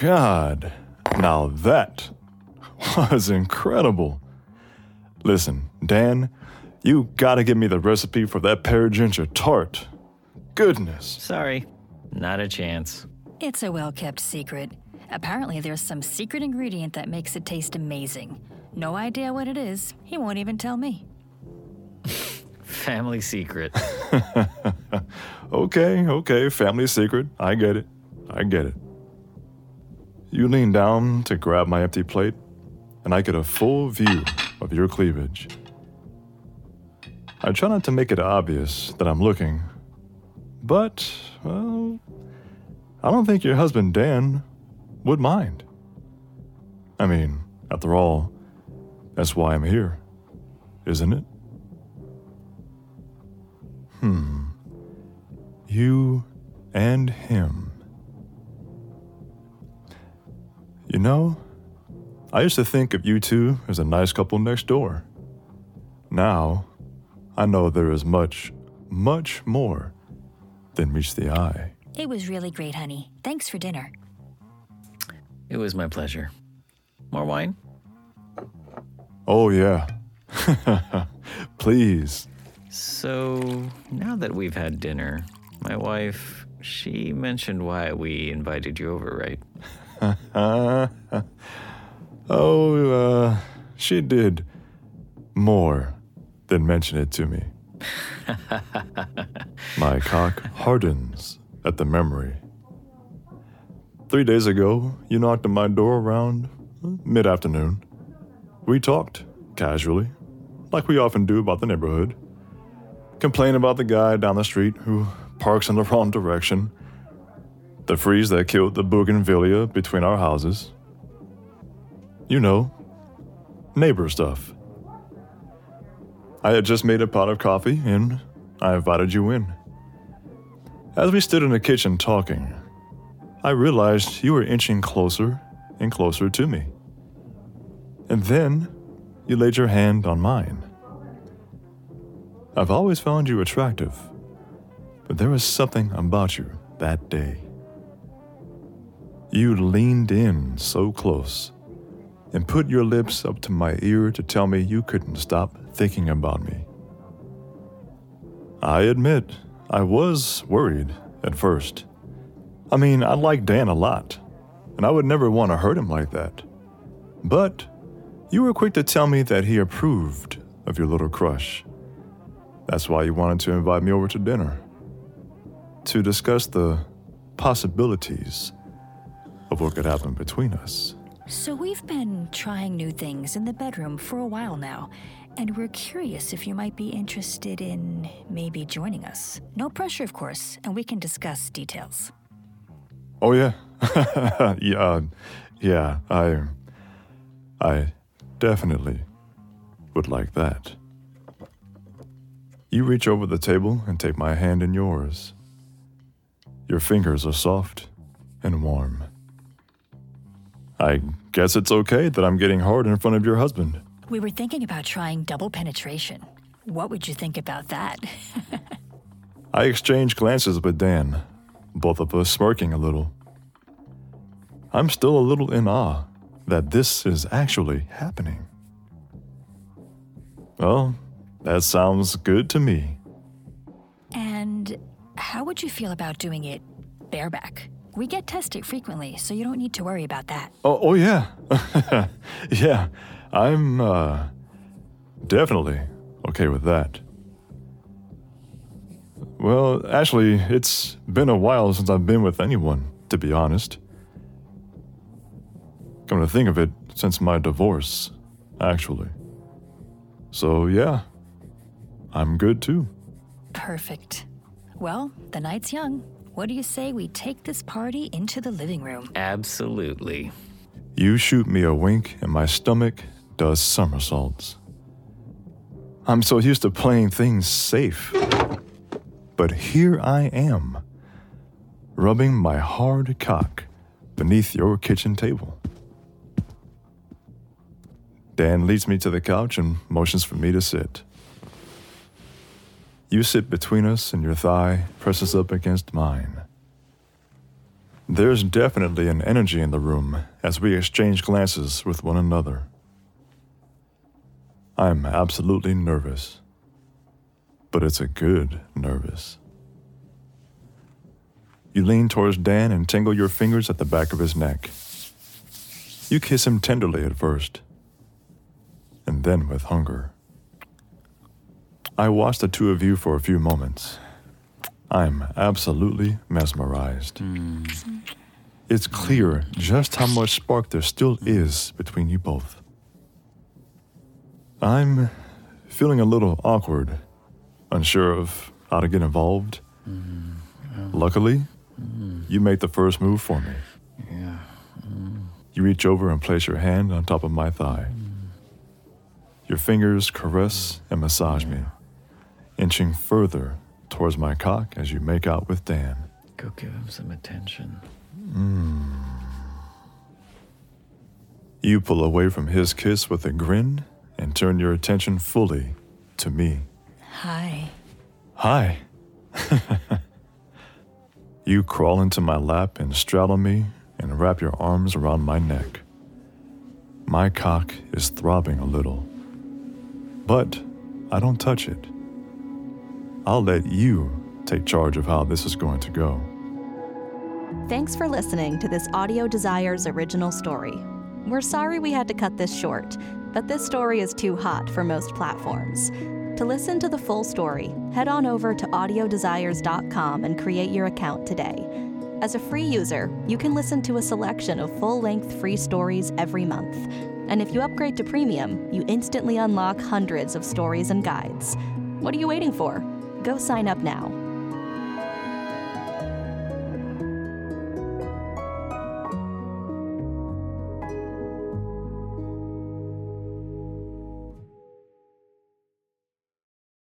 God, now that was incredible. Listen, Dan, you gotta give me the recipe for that pear ginger tart. Goodness. Sorry, not a chance. It's a well kept secret. Apparently, there's some secret ingredient that makes it taste amazing. No idea what it is. He won't even tell me. Family secret. Okay, okay, family secret. I get it. I get it. You lean down to grab my empty plate, and I get a full view of your cleavage. I try not to make it obvious that I'm looking, but, well, I don't think your husband Dan would mind. I mean, after all, that's why I'm here, isn't it? Hmm. You and him. You know, I used to think of you two as a nice couple next door. Now, I know there is much, much more than meets the eye. It was really great, honey. Thanks for dinner. It was my pleasure. More wine? Oh, yeah. Please. So, now that we've had dinner, my wife, she mentioned why we invited you over, right? oh, uh, she did more than mention it to me. My cock hardens at the memory. Three days ago, you knocked on my door around mid afternoon. We talked, casually, like we often do about the neighborhood. Complain about the guy down the street who parks in the wrong direction. The freeze that killed the bougainvillea between our houses. You know, neighbor stuff. I had just made a pot of coffee and I invited you in. As we stood in the kitchen talking, I realized you were inching closer and closer to me. And then you laid your hand on mine. I've always found you attractive, but there was something about you that day. You leaned in so close and put your lips up to my ear to tell me you couldn't stop thinking about me. I admit, I was worried at first. I mean, I like Dan a lot, and I would never want to hurt him like that. But you were quick to tell me that he approved of your little crush. That's why you wanted to invite me over to dinner. To discuss the possibilities of what could happen between us. So, we've been trying new things in the bedroom for a while now, and we're curious if you might be interested in maybe joining us. No pressure, of course, and we can discuss details. Oh yeah, yeah, um, yeah. I, I definitely would like that. You reach over the table and take my hand in yours. Your fingers are soft and warm. I guess it's okay that I'm getting hard in front of your husband. We were thinking about trying double penetration. What would you think about that? I exchange glances with Dan, both of us smirking a little. I'm still a little in awe that this is actually happening. Well, that sounds good to me. and how would you feel about doing it bareback? We get tested frequently, so you don't need to worry about that. Oh, oh yeah. yeah, I'm uh, definitely okay with that. Well, actually, it's been a while since I've been with anyone, to be honest. Come to think of it, since my divorce, actually. So, yeah, I'm good too. Perfect. Well, the night's young. What do you say we take this party into the living room? Absolutely. You shoot me a wink, and my stomach does somersaults. I'm so used to playing things safe. But here I am, rubbing my hard cock beneath your kitchen table. Dan leads me to the couch and motions for me to sit. You sit between us, and your thigh presses up against mine. There's definitely an energy in the room as we exchange glances with one another. I'm absolutely nervous, but it's a good nervous. You lean towards Dan and tingle your fingers at the back of his neck. You kiss him tenderly at first, and then with hunger. I watch the two of you for a few moments. I'm absolutely mesmerized. Hmm. It's clear just how much spark there still is between you both. I'm feeling a little awkward, unsure of how to get involved. Hmm. Luckily, hmm. you make the first move for me. Yeah. You reach over and place your hand on top of my thigh. Your fingers caress and massage me, inching further towards my cock as you make out with Dan. Go give him some attention. Hmm. You pull away from his kiss with a grin and turn your attention fully to me. Hi. Hi. you crawl into my lap and straddle me and wrap your arms around my neck. My cock is throbbing a little, but I don't touch it. I'll let you take charge of how this is going to go. Thanks for listening to this Audio Desires original story. We're sorry we had to cut this short, but this story is too hot for most platforms. To listen to the full story, head on over to audiodesires.com and create your account today. As a free user, you can listen to a selection of full length free stories every month. And if you upgrade to premium, you instantly unlock hundreds of stories and guides. What are you waiting for? Go sign up now